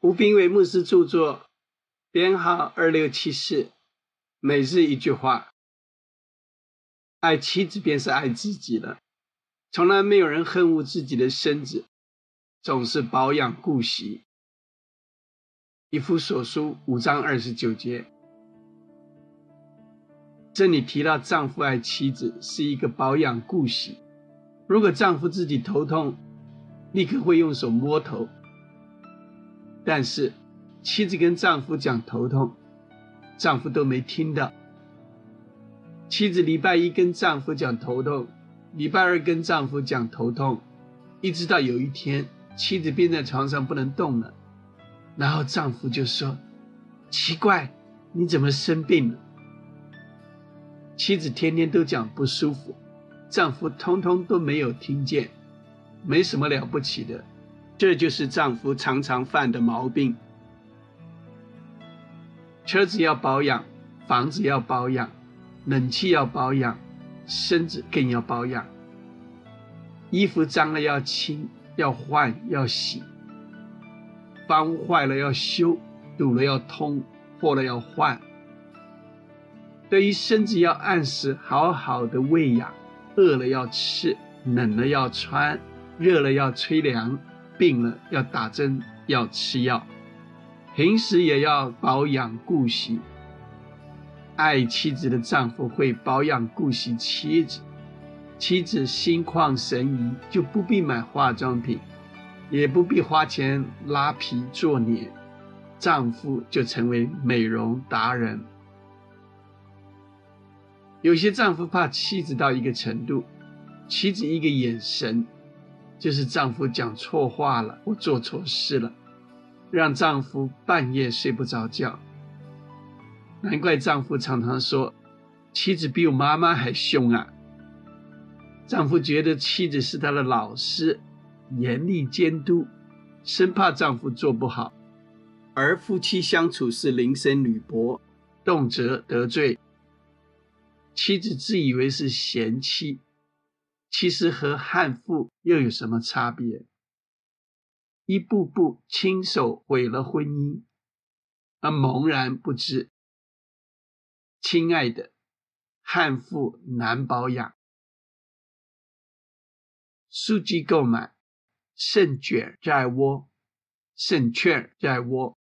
吴斌伟牧师著作，编号二六七四，每日一句话：爱妻子便是爱自己了。从来没有人恨恶自己的身子，总是保养顾惜。以夫所书五章二十九节，这里提到丈夫爱妻子是一个保养顾惜。如果丈夫自己头痛，立刻会用手摸头；但是妻子跟丈夫讲头痛，丈夫都没听到。妻子礼拜一跟丈夫讲头痛。礼拜二跟丈夫讲头痛，一直到有一天妻子病在床上不能动了，然后丈夫就说：“奇怪，你怎么生病了？”妻子天天都讲不舒服，丈夫通通都没有听见，没什么了不起的，这就是丈夫常常犯的毛病。车子要保养，房子要保养，冷气要保养。身子更要保养，衣服脏了要清，要换，要洗；房屋坏了要修，堵了要通，破了要换。对于身子要按时好好的喂养，饿了要吃，冷了要穿，热了要吹凉，病了要打针，要吃药，平时也要保养顾惜。爱妻子的丈夫会保养顾惜妻子，妻子心旷神怡，就不必买化妆品，也不必花钱拉皮做脸，丈夫就成为美容达人。有些丈夫怕妻子到一个程度，妻子一个眼神，就是丈夫讲错话了或做错事了，让丈夫半夜睡不着觉。难怪丈夫常常说：“妻子比我妈妈还凶啊！”丈夫觉得妻子是他的老师，严厉监督，生怕丈夫做不好。而夫妻相处是铃声履薄，动辄得罪。妻子自以为是贤妻，其实和悍妇又有什么差别？一步步亲手毁了婚姻，而茫然不知。亲爱的，汉妇难保养。书籍购买，胜券在握，胜券在握。